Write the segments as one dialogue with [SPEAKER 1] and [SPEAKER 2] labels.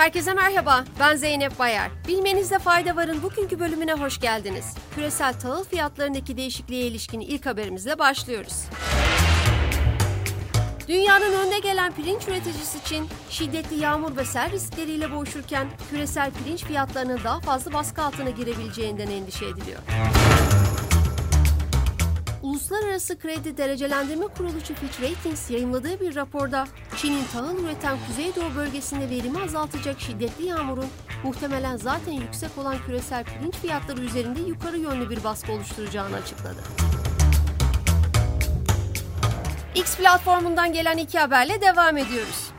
[SPEAKER 1] Herkese merhaba, ben Zeynep Bayar. Bilmenizde fayda varın bugünkü bölümüne hoş geldiniz. Küresel tahıl fiyatlarındaki değişikliğe ilişkin ilk haberimizle başlıyoruz. Dünyanın önde gelen pirinç üreticisi için şiddetli yağmur ve sel riskleriyle boğuşurken küresel pirinç fiyatlarının daha fazla baskı altına girebileceğinden endişe ediliyor. Uluslararası Kredi Derecelendirme Kuruluşu Fitch Ratings yayınladığı bir raporda Çin'in tahıl üreten Kuzeydoğu bölgesinde verimi azaltacak şiddetli yağmurun muhtemelen zaten yüksek olan küresel pirinç fiyatları üzerinde yukarı yönlü bir baskı oluşturacağını açıkladı. X platformundan gelen iki haberle devam ediyoruz.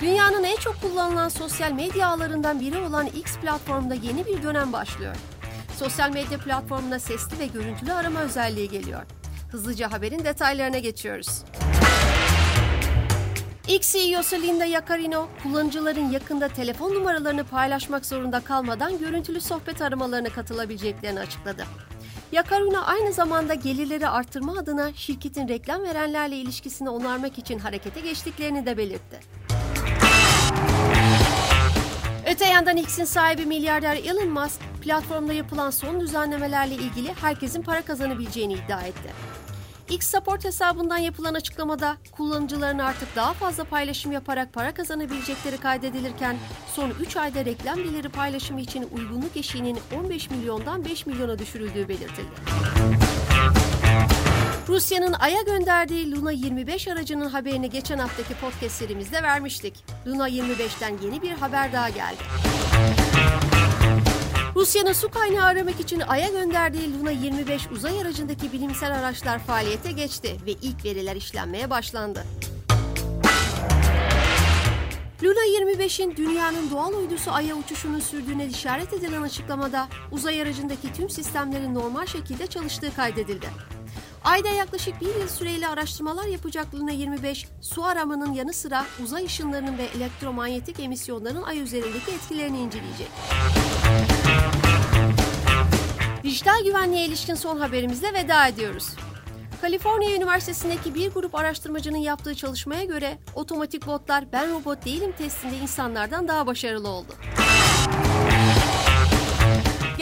[SPEAKER 1] Dünyanın en çok kullanılan sosyal medya ağlarından biri olan X platformunda yeni bir dönem başlıyor. Sosyal medya platformuna sesli ve görüntülü arama özelliği geliyor. Hızlıca haberin detaylarına geçiyoruz. X CEO'su Linda Yaccarino, kullanıcıların yakında telefon numaralarını paylaşmak zorunda kalmadan görüntülü sohbet aramalarına katılabileceklerini açıkladı. Yaccarino aynı zamanda gelirleri arttırma adına şirketin reklam verenlerle ilişkisini onarmak için harekete geçtiklerini de belirtti. Öte yandan X'in sahibi milyarder Elon Musk, platformda yapılan son düzenlemelerle ilgili herkesin para kazanabileceğini iddia etti. X Support hesabından yapılan açıklamada kullanıcıların artık daha fazla paylaşım yaparak para kazanabilecekleri kaydedilirken son 3 ayda reklam geliri paylaşımı için uygunluk eşiğinin 15 milyondan 5 milyona düşürüldüğü belirtildi. Rusya'nın Ay'a gönderdiği Luna 25 aracının haberini geçen haftaki podcast serimizde vermiştik. Luna 25'ten yeni bir haber daha geldi. Rusya'nın su kaynağı aramak için Ay'a gönderdiği Luna 25 uzay aracındaki bilimsel araçlar faaliyete geçti ve ilk veriler işlenmeye başlandı. Luna 25'in dünyanın doğal uydusu Ay'a uçuşunu sürdüğüne işaret edilen açıklamada uzay aracındaki tüm sistemlerin normal şekilde çalıştığı kaydedildi. Ayda yaklaşık bir yıl süreyle araştırmalar yapacak Luna 25, su aramanın yanı sıra uzay ışınlarının ve elektromanyetik emisyonların ay üzerindeki etkilerini inceleyecek. Dijital güvenliğe ilişkin son haberimizle veda ediyoruz. Kaliforniya Üniversitesi'ndeki bir grup araştırmacının yaptığı çalışmaya göre otomatik botlar ben robot değilim testinde insanlardan daha başarılı oldu.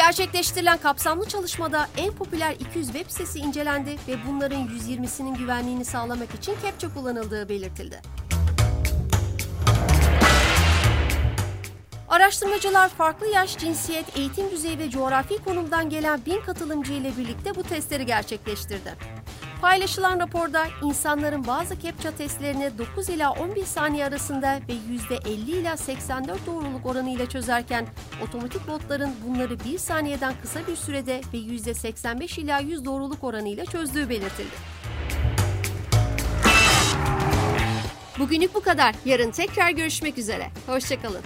[SPEAKER 1] Gerçekleştirilen kapsamlı çalışmada en popüler 200 web sitesi incelendi ve bunların 120'sinin güvenliğini sağlamak için CAPTCHA kullanıldığı belirtildi. Araştırmacılar farklı yaş, cinsiyet, eğitim düzeyi ve coğrafi konumdan gelen bin katılımcı ile birlikte bu testleri gerçekleştirdi. Paylaşılan raporda insanların bazı CAPTCHA testlerini 9 ila 11 saniye arasında ve %50 ila 84 doğruluk oranıyla çözerken otomatik botların bunları 1 saniyeden kısa bir sürede ve %85 ila 100 doğruluk oranıyla çözdüğü belirtildi. Bugünlük bu kadar. Yarın tekrar görüşmek üzere. Hoşçakalın.